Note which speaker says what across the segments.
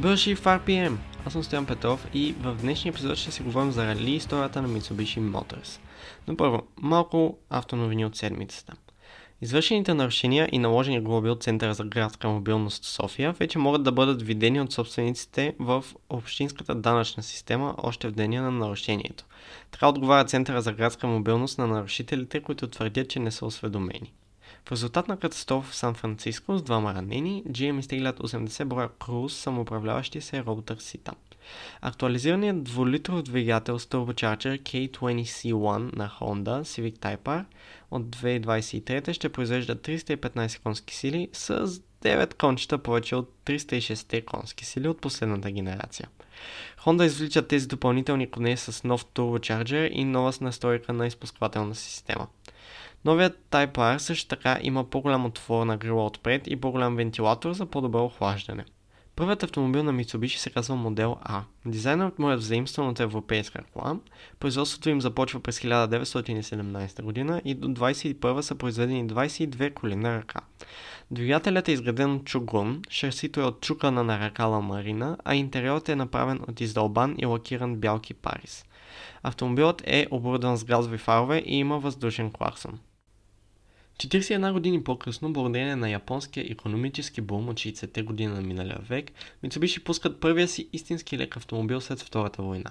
Speaker 1: Дошли в RPM! Аз съм Стоян Петров и в днешния епизод ще си говорим за рали историята на Mitsubishi Motors. Но първо, малко автоновини от седмицата. Извършените нарушения и наложени глоби от Центъра за градска мобилност София вече могат да бъдат видени от собствениците в общинската данъчна система още в деня на нарушението. Така отговаря Центъра за градска мобилност на нарушителите, които твърдят, че не са осведомени. В резултат на катастрофа в Сан-Франциско с двама ранени, GM изтеглят 80 броя Cruise самоуправляващи се роутърсита. Актуализираният 2-литров двигател с Turbocharger K20C1 на Honda Civic Type R от 2023 ще произвежда 315 конски сили с 9 кончета повече от 306 конски сили от последната генерация. Honda извлича тези допълнителни коне с нов Turbocharger и нова настройка на изпусквателна система. Новият Type R също така има по-голям отвор на грила отпред и по-голям вентилатор за по-добро охлаждане. Първият автомобил на Mitsubishi се казва Модел А. Дизайнът му е взаимстван от европейска кола. Производството им започва през 1917 година и до 21 са произведени 22 коли на ръка. Двигателят е изграден от чугун, шасито е от чукана на ръкала Марина, а интериорът е направен от издълбан и лакиран бял кипарис. Автомобилът е оборудван с газови фарове и има въздушен клаксон. 41 години по-късно, благодарение на японския економически бум от 60-те години на миналия век, Mitsubishi пускат първия си истински лек автомобил след Втората война.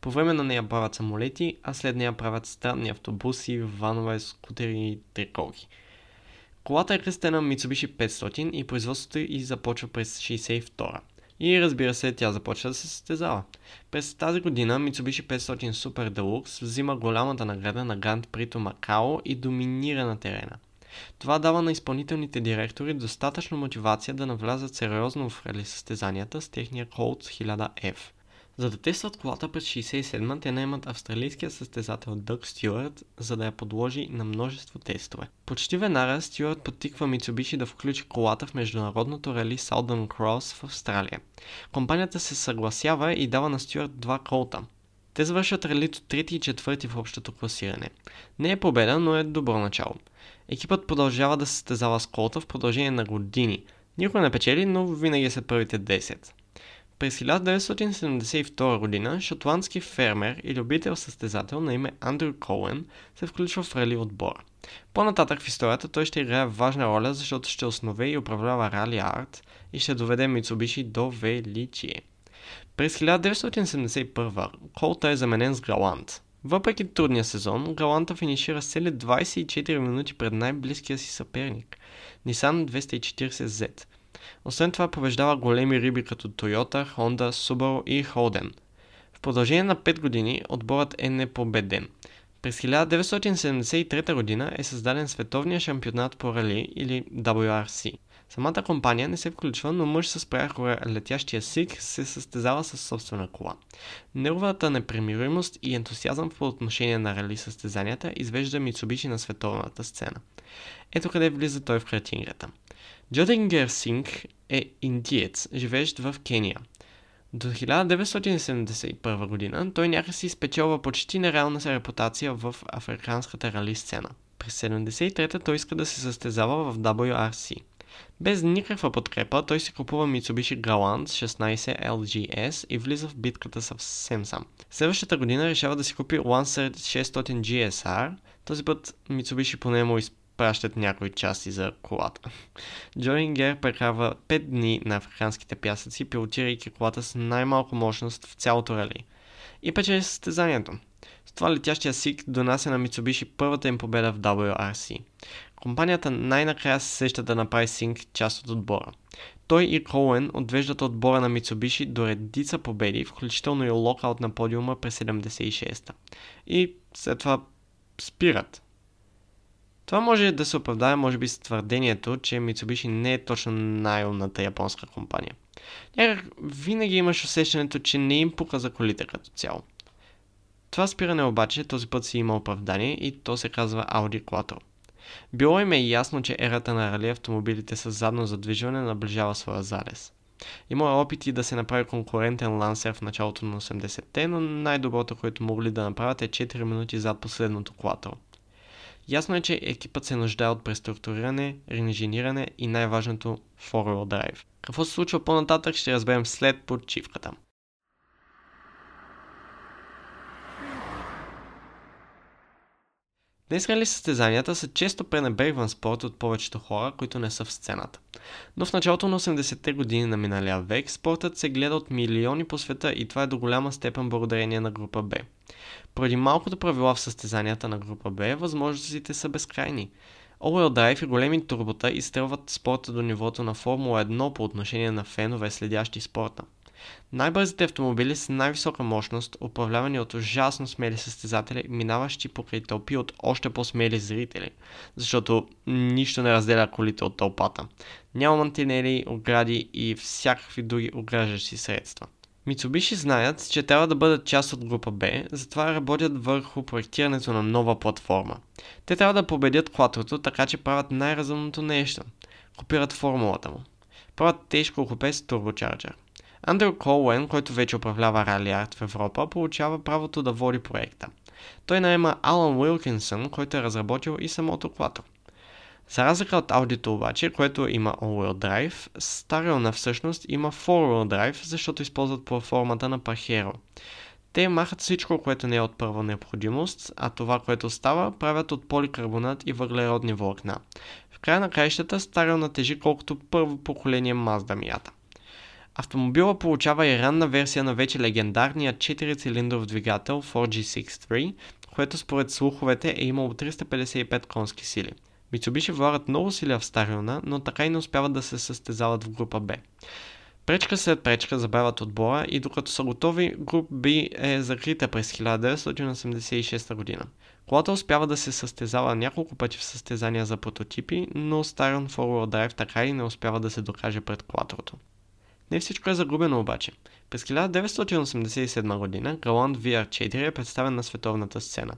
Speaker 1: По време на нея правят самолети, а след нея правят странни автобуси, ванове, скутери и триколки. Колата е кръстена Mitsubishi 500 и производството й започва през 62 и разбира се, тя започва да се състезава. През тази година Mitsubishi 500 Super Deluxe взима голямата награда на Гранд Прито Макао и доминира на терена. Това дава на изпълнителните директори достатъчно мотивация да навлязат сериозно в рали състезанията с техния Colt 1000F. За да тестват колата през 67 те наймат австралийския състезател Дъг Стюарт, за да я подложи на множество тестове. Почти веднага Стюарт подтиква Mitsubishi да включи колата в международното рали Southern Cross в Австралия. Компанията се съгласява и дава на Стюарт два колта. Те завършват ралито трети и четвърти в общото класиране. Не е победа, но е добро начало. Екипът продължава да се състезава с колата в продължение на години. Никой не печели, но винаги са първите 10. През 1972 година шотландски фермер и любител-състезател на име Андрю Коуен се включва в рали отбора. По-нататък в историята той ще играе важна роля, защото ще основе и управлява рали арт и ще доведе Мицубиши до величие. През 1971 Колта е заменен с Галант. Въпреки трудния сезон, Галанта финишира с цели 24 минути пред най-близкия си съперник – Nissan 240Z – освен това побеждава големи риби като Toyota, Honda, Subaru и Holden. В продължение на 5 години отборът е непобеден. През 1973 година е създаден световния шампионат по рали или WRC. Самата компания не се включва, но мъж с прякора летящия СИК се състезава с собствена кола. Неговата непремиримост и ентусиазъм по отношение на рали състезанията извежда Мицубиши на световната сцена. Ето къде влиза той в картингата. Джодингер Синг е индиец, живеещ в Кения. До 1971 година той някакси спечелва почти нереална си репутация в африканската рали сцена. През 73-та той иска да се състезава в WRC. Без никаква подкрепа той си купува Mitsubishi Galant 16 LGS и влиза в битката съвсем сам. Следващата година решава да си купи Lancer 600 GSR, този път Mitsubishi поне му изпълнява пращат някои части за колата. Джорингер прекарва 5 дни на африканските пясъци, пилотирайки колата с най-малко мощност в цялото рали. И печели състезанието. С това летящия СИК донася на Mitsubishi първата им победа в WRC. Компанията най-накрая се сеща да направи Синк част от отбора. Той и Коуен отвеждат отбора на Mitsubishi до редица победи, включително и локаут на подиума през 76-та. И след това спират. Това може да се оправдае, може би, с твърдението, че Mitsubishi не е точно най-умната японска компания. Някак винаги имаш усещането, че не им пука за колите като цяло. Това спиране обаче този път си има оправдание и то се казва Audi Quattro. Било им е ясно, че ерата на рали автомобилите с задно задвижване наближава своя залез. Има опити да се направи конкурентен лансер в началото на 80-те, но най-доброто, което могли да направят е 4 минути зад последното Quattro. Ясно е, че екипът се нуждае от преструктуриране, реинжениране и най-важното four-wheel drive. Какво се случва по-нататък ще разберем след почивката. Днес рали състезанията са често пренебрегван спорт от повечето хора, които не са в сцената. Но в началото на 80-те години на миналия век спортът се гледа от милиони по света и това е до голяма степен благодарение на група Б. Поради малкото правила в състезанията на група Б, възможностите са безкрайни. All-Wheel Drive и големи турбота изстрелват спорта до нивото на Формула 1 по отношение на фенове, следящи спорта. Най-бързите автомобили с най-висока мощност, управлявани от ужасно смели състезатели, минаващи покрай тълпи от още по-смели зрители, защото нищо не разделя колите от тълпата. Няма мантинели, огради и всякакви други ограждащи средства. Мицубиши знаят, че трябва да бъдат част от група B, затова работят върху проектирането на нова платформа. Те трябва да победят Quattroто, така че правят най-разумното нещо. Копират формулата му. Правят тежко купе с турбочарджер. Андрю Колуен, който вече управлява Rally Art в Европа, получава правото да води проекта. Той наема Алан Уилкинсън, който е разработил и самото Quattro. За разлика от аудито обаче, което има all-wheel drive, Stariona всъщност има four-wheel drive, защото използват платформата на Pajero. Те махат всичко, което не е от първа необходимост, а това, което става, правят от поликарбонат и въглеродни влакна. В края на краищата Stariona тежи колкото първо поколение Mazda Miata. Автомобила получава и ранна версия на вече легендарния 4-цилиндров двигател 4G63, което според слуховете е имало 355 конски сили. Mitsubishi влагат много сили в Стариона, но така и не успяват да се състезават в група Б. Пречка след пречка забавят отбора и докато са готови, груп B е закрита през 1986 година. Колата успява да се състезава няколко пъти в състезания за прототипи, но Starion Forward Drive така и не успява да се докаже пред Quattroто. Не всичко е загубено обаче. През 1987 година Galant VR4 е представен на световната сцена.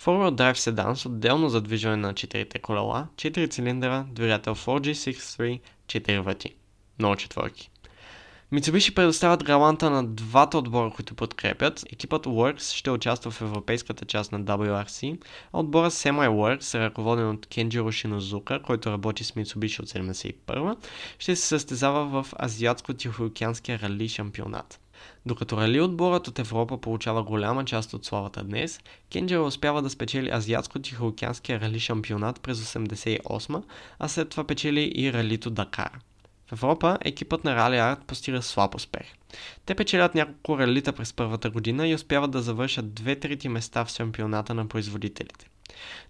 Speaker 1: Forward Drive седан с отделно задвижване на 4 колела, 4 цилиндъра, двигател 4G63, 4 върти. Много четворки. Mitsubishi предоставят галанта на двата отбора, които подкрепят. Екипът Works ще участва в европейската част на WRC, а отбора Semi Works, ръководен от Кенджиро Шинозука, който работи с Mitsubishi от 71 ще се състезава в Азиатско-Тихоокеанския рали шампионат. Докато рали отборът от Европа получава голяма част от славата днес, Кенджиро успява да спечели Азиатско-Тихоокеанския рали шампионат през 88 а след това печели и ралито Дакар. В Европа екипът на Rally Art постига слаб успех. Те печелят няколко ралита през първата година и успяват да завършат две трети места в шампионата на производителите.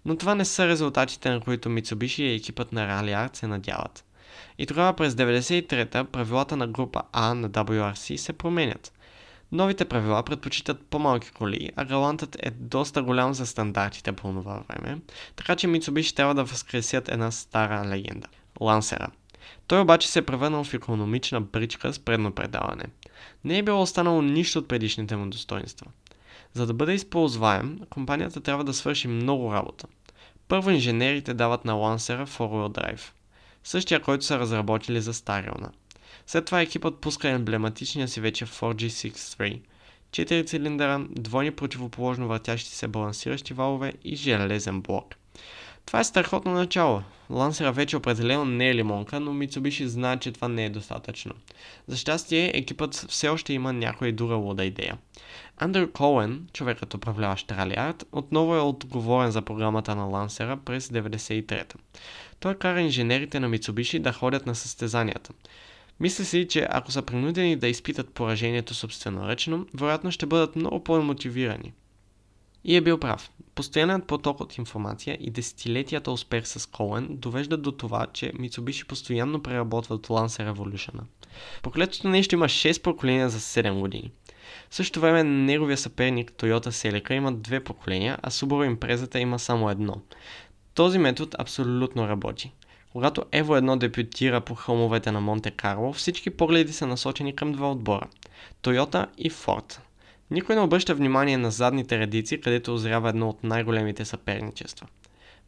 Speaker 1: Но това не са резултатите, на които Mitsubishi и екипът на Rally Art се надяват. И тогава през 93-та правилата на група А на WRC се променят. Новите правила предпочитат по-малки коли, а галантът е доста голям за стандартите по това време, така че Mitsubishi трябва да възкресят една стара легенда – Лансера – той обаче се е превърнал в економична бричка с предно предаване. Не е било останало нищо от предишните му достоинства. За да бъде използваем, компанията трябва да свърши много работа. Първо инженерите дават на лансера Four-Wheel Drive, същия, който са разработили за Стариона. След това екипът пуска емблематичния си вече 4G63, 4 цилиндъра, двойни противоположно въртящи се балансиращи валове и железен блок – това е страхотно начало. Лансера вече определено не е лимонка, но Mitsubishi знае, че това не е достатъчно. За щастие, екипът все още има някоя друга луда идея. Андрю Коуен, човекът управляващ Rally отново е отговорен за програмата на Лансера през 93-та. Той кара инженерите на Mitsubishi да ходят на състезанията. Мисля си, че ако са принудени да изпитат поражението собственоръчно, вероятно ще бъдат много по-мотивирани. И е бил прав. Постоянният поток от информация и десетилетията успех с Коен довеждат до това, че Mitsubishi постоянно преработват Lancer Revolution. Поколетото нещо има 6 поколения за 7 години. В същото време неговия съперник Toyota Celica има две поколения, а Subaru Impreza има само едно. Този метод абсолютно работи. Когато Evo 1 дебютира по хълмовете на Монте Карло, всички погледи са насочени към два отбора – Toyota и Ford. Никой не обръща внимание на задните редици, където озрява едно от най-големите съперничества.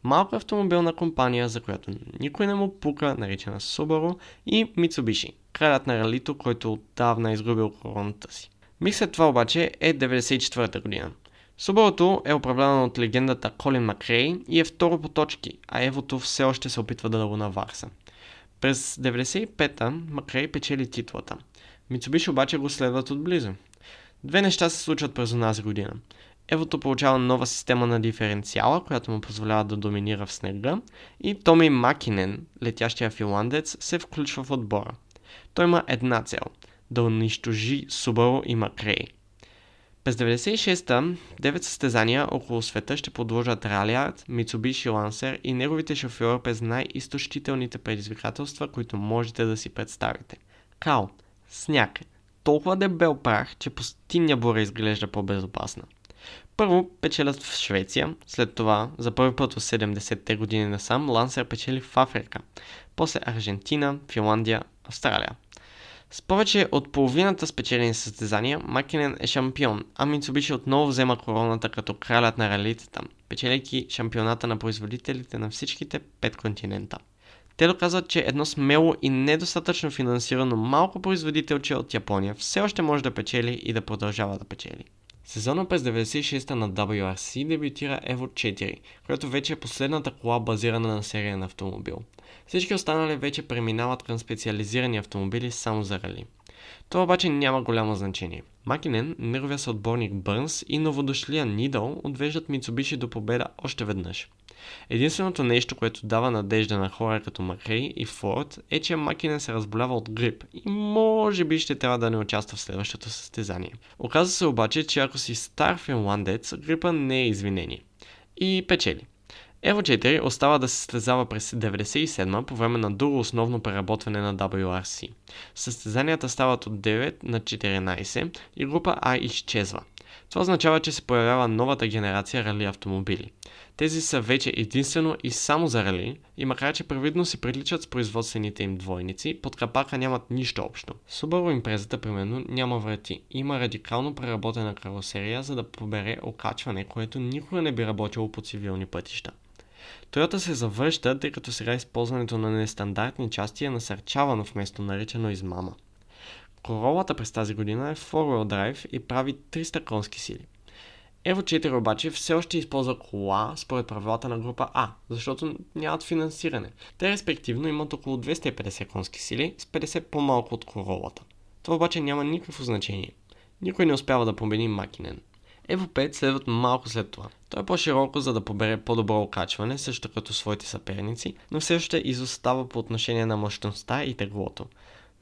Speaker 1: Малка автомобилна компания, за която никой не му пука, наричана Subaru и Mitsubishi, кралят на ралито, който отдавна е изгубил короната си. Миг след това обаче е 94-та година. Subaru е управлявано от легендата Колин Макрей и е второ по точки, а Евото все още се опитва да го наварса. През 95-та Макрей печели титлата. Мицубиши обаче го следват отблизо. Две неща се случват през онази година. Евото получава нова система на диференциала, която му позволява да доминира в снега и Томи Макинен, летящия финландец, се включва в отбора. Той има една цел – да унищожи Subaru и Макрей. През 96-та, 9 състезания около света ще подложат Ралиард, Mitsubishi Lancer и неговите шофьори през най-изтощителните предизвикателства, които можете да си представите. Кал, сняг, толкова дебел прах, че пустиня бура изглежда по-безопасна. Първо печелят в Швеция, след това за първи път от 70-те години насам Лансер печели в Африка, после Аржентина, Финландия, Австралия. С повече от половината спечелени състезания, Макинен е шампион, а Митсубиши отново взема короната като кралят на ралитата, печеляйки шампионата на производителите на всичките пет континента. Те доказват, че едно смело и недостатъчно финансирано малко производителче от Япония все още може да печели и да продължава да печели. Сезона през 96-та на WRC дебютира Evo 4, която вече е последната кола базирана на серия на автомобил. Всички останали вече преминават към специализирани автомобили само за рали. Това обаче няма голямо значение. Макинен, неговия съотборник Бърнс и новодошлия Нидъл отвеждат Мицубиши до победа още веднъж. Единственото нещо, което дава надежда на хора като Макрей и Форд е, че Макинен се разболява от грип и може би ще трябва да не участва в следващото състезание. Оказва се обаче, че ако си стар финландец, грипа не е извинение. И печели. Evo 4 остава да се състезава през 1997 по време на друго основно преработване на WRC. Състезанията стават от 9 на 14 и група А изчезва. Това означава, че се появява новата генерация рали автомобили. Тези са вече единствено и само за рали и макар че привидно си приличат с производствените им двойници, под капака нямат нищо общо. Subaru импрезата, примерно, няма врати. Има радикално преработена карусерия, за да побере окачване, което никога не би работило по цивилни пътища. Toyota се завръща, тъй като сега използването на нестандартни части е насърчавано вместо наричано измама. Королата през тази година е 4-wheel drive и прави 300 конски сили. Evo 4 обаче все още използва кола според правилата на група А, защото нямат финансиране. Те респективно имат около 250 конски сили с 50 по-малко от королата. Това обаче няма никакво значение. Никой не успява да победи Макинен. 5 следват малко след това. Той е по-широко, за да побере по-добро окачване, също като своите съперници, но все още изостава по отношение на мощността и теглото.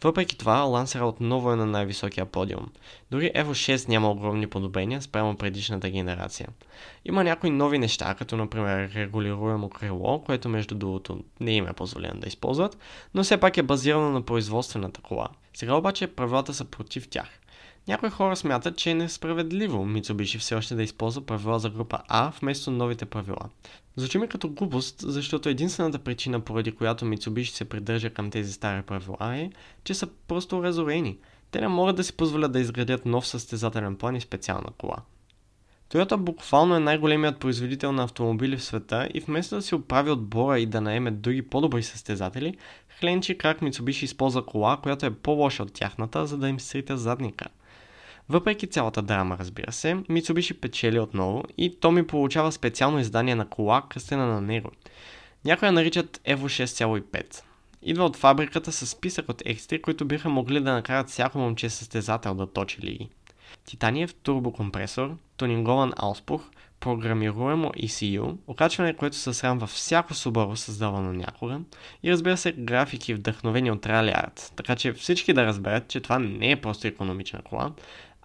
Speaker 1: Въпреки това, Лансера отново е на най-високия подиум. Дори Evo 6 няма огромни подобрения спрямо предишната генерация. Има някои нови неща, като например регулируемо крило, което между другото не им е позволено да използват, но все пак е базирано на производствената кола. Сега обаче правилата са против тях. Някои хора смятат, че е несправедливо Mitsubishi все още да използва правила за група А вместо новите правила. Звучи ми като глупост, защото единствената причина, поради която Mitsubishi се придържа към тези стари правила е, че са просто разорени. Те не могат да си позволят да изградят нов състезателен план и специална кола. Toyota буквално е най-големият производител на автомобили в света и вместо да си оправи отбора и да наеме други по-добри състезатели, хленчи как Mitsubishi използва кола, която е по-лоша от тяхната, за да им срита задника – въпреки цялата драма, разбира се, Mitsubishi печели отново и то ми получава специално издание на кола, кръстена на него. Някои я наричат Evo 6.5. Идва от фабриката с списък от екстри, които биха могли да накарат всяко момче състезател да точи лиги. Титаниев турбокомпресор, тунингован ауспух, програмируемо ECU, окачване, което се срамва всяко Subaru създавано някога и разбира се графики вдъхновени от Rally Art, така че всички да разберат, че това не е просто економична кола,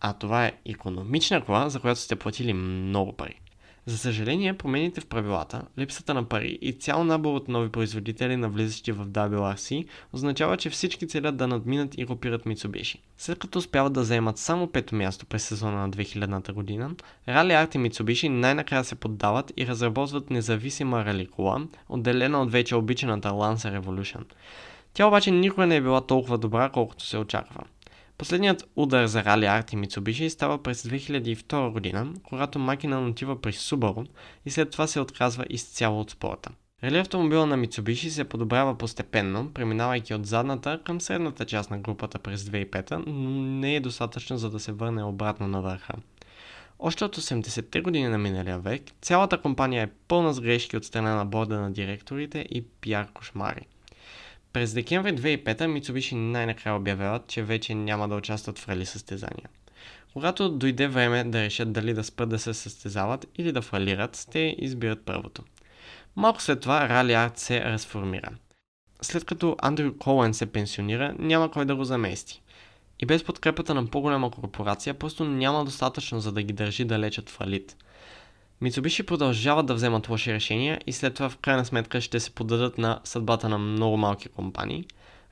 Speaker 1: а това е економична кола, за която сте платили много пари. За съжаление, промените в правилата, липсата на пари и цял набор от нови производители, навлизащи в WRC, означава, че всички целят да надминат и копират Mitsubishi. След като успяват да заемат само пето място през сезона на 2000 година, Rally Art и Mitsubishi най-накрая се поддават и разработват независима рали кола, отделена от вече обичаната Lancer Revolution. Тя обаче никога не е била толкова добра, колкото се очаква. Последният удар за Рали Арт и става през 2002 година, когато Макина отива при Subaru и след това се отказва изцяло от спорта. Рали автомобила на Mitsubishi се подобрява постепенно, преминавайки от задната към средната част на групата през 2005, но не е достатъчно за да се върне обратно на върха. Още от 80-те години на миналия век, цялата компания е пълна с грешки от страна на борда на директорите и пиар кошмари. През декември 2005 Mitsubishi най-накрая обявяват, че вече няма да участват в рали състезания. Когато дойде време да решат дали да спрат да се състезават или да фалират, те избират първото. Малко след това Rally Art се разформира. След като Андрю Коуен се пенсионира, няма кой да го замести. И без подкрепата на по-голяма корпорация просто няма достатъчно за да ги държи да лечат фалит. Mitsubishi продължават да вземат лоши решения и след това в крайна сметка ще се подадат на съдбата на много малки компании,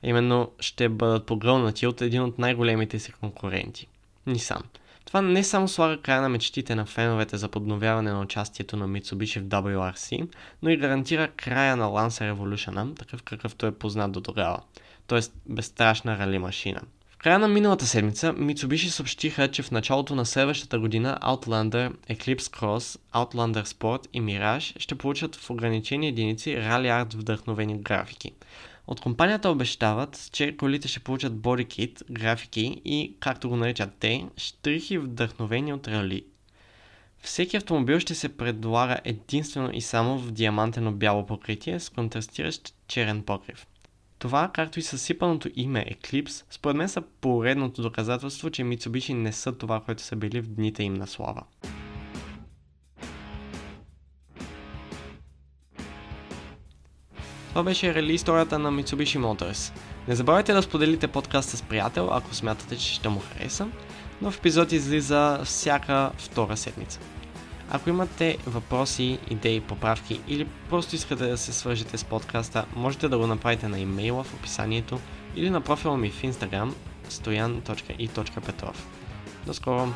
Speaker 1: а именно ще бъдат погълнати от един от най-големите си конкуренти – Nissan. Това не само слага края на мечтите на феновете за подновяване на участието на Mitsubishi в WRC, но и гарантира края на Lancer Revolution, такъв какъвто е познат до тогава, т.е. безстрашна рали машина – края на миналата седмица Mitsubishi съобщиха, че в началото на следващата година Outlander, Eclipse Cross, Outlander Sport и Mirage ще получат в ограничени единици Rally Art вдъхновени графики. От компанията обещават, че колите ще получат бодикит, графики и, както го наричат те, штрихи вдъхновени от рали. Всеки автомобил ще се предлага единствено и само в диамантено бяло покритие с контрастиращ черен покрив. Това, както и съсипаното име Eclipse, според мен са поредното доказателство, че Mitsubishi не са това, което са били в дните им на слава. Това беше рели историята на Mitsubishi Motors. Не забравяйте да споделите подкаста с приятел, ако смятате, че ще му хареса. Нов епизод излиза всяка втора седмица. Ако имате въпроси, идеи, поправки или просто искате да се свържете с подкаста, можете да го направите на имейла в описанието или на профила ми в Instagram stoyan.i.petrov. До скоро!